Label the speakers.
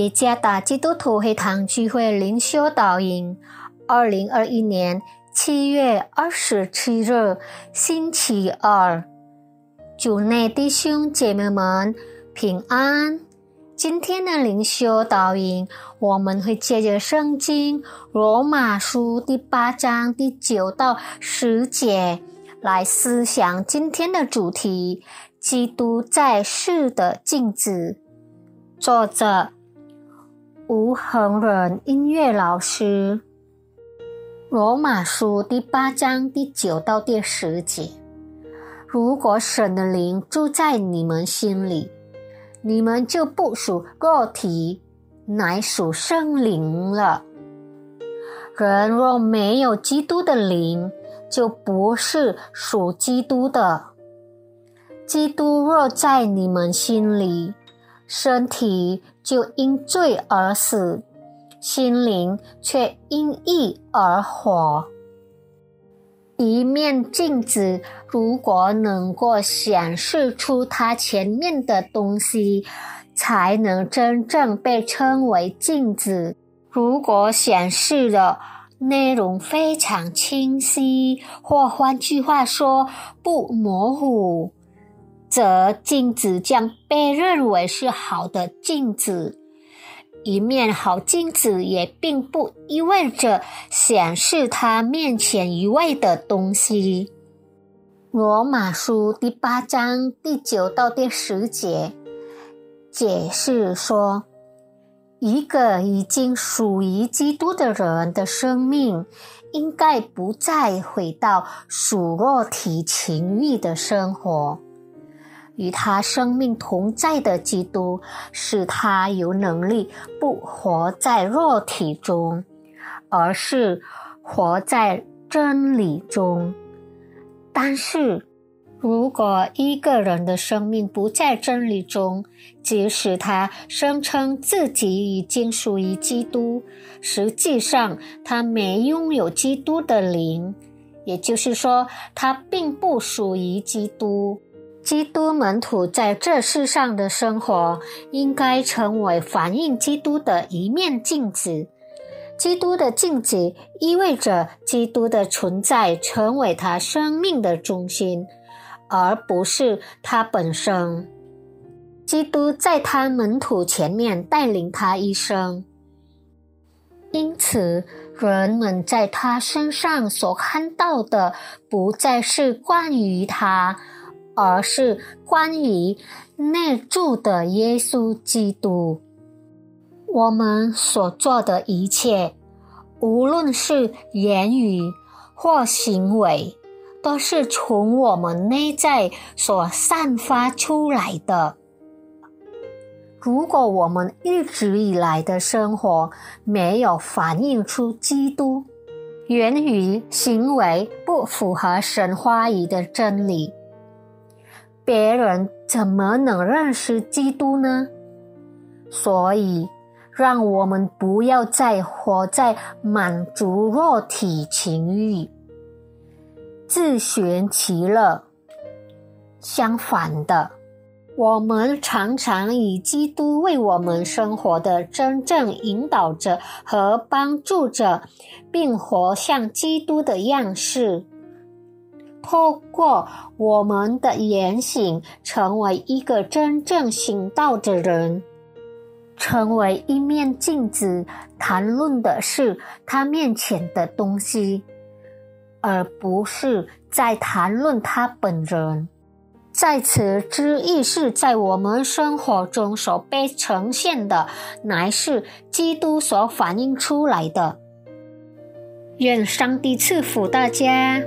Speaker 1: 耶加达基督徒会堂聚会灵修导引，二零二一年七月二十七日，星期二，主内弟兄姐妹们平安。今天的灵修导引，我们会借着圣经罗马书第八章第九到十节来思想今天的主题：基督在世的镜子。作者。吴恒仁音乐老师，《罗马书》第八章第九到第十节：如果神的灵住在你们心里，你们就不属肉体，乃属圣灵了。人若没有基督的灵，就不是属基督的。基督若在你们心里，身体就因罪而死，心灵却因义而活。一面镜子如果能够显示出它前面的东西，才能真正被称为镜子。如果显示的内容非常清晰，或换句话说不模糊。则镜子将被认为是好的镜子。一面好镜子也并不意味着显示他面前一位的东西。罗马书第八章第九到第十节解释说，一个已经属于基督的人的生命，应该不再回到属肉体情欲的生活。与他生命同在的基督，使他有能力不活在肉体中，而是活在真理中。但是，如果一个人的生命不在真理中，即使他声称自己已经属于基督，实际上他没拥有基督的灵，也就是说，他并不属于基督。基督门徒在这世上的生活，应该成为反映基督的一面镜子。基督的镜子意味着基督的存在成为他生命的中心，而不是他本身。基督在他门徒前面带领他一生，因此人们在他身上所看到的，不再是关于他。而是关于内住的耶稣基督。我们所做的一切，无论是言语或行为，都是从我们内在所散发出来的。如果我们一直以来的生活没有反映出基督，言语行为不符合神话语的真理。别人怎么能认识基督呢？所以，让我们不要再活在满足肉体情欲、自寻其乐。相反的，我们常常以基督为我们生活的真正引导者和帮助者，并活像基督的样式。透过我们的言行，成为一个真正行道的人，成为一面镜子，谈论的是他面前的东西，而不是在谈论他本人。在此之意是在我们生活中所被呈现的，乃是基督所反映出来的。愿上帝赐福大家。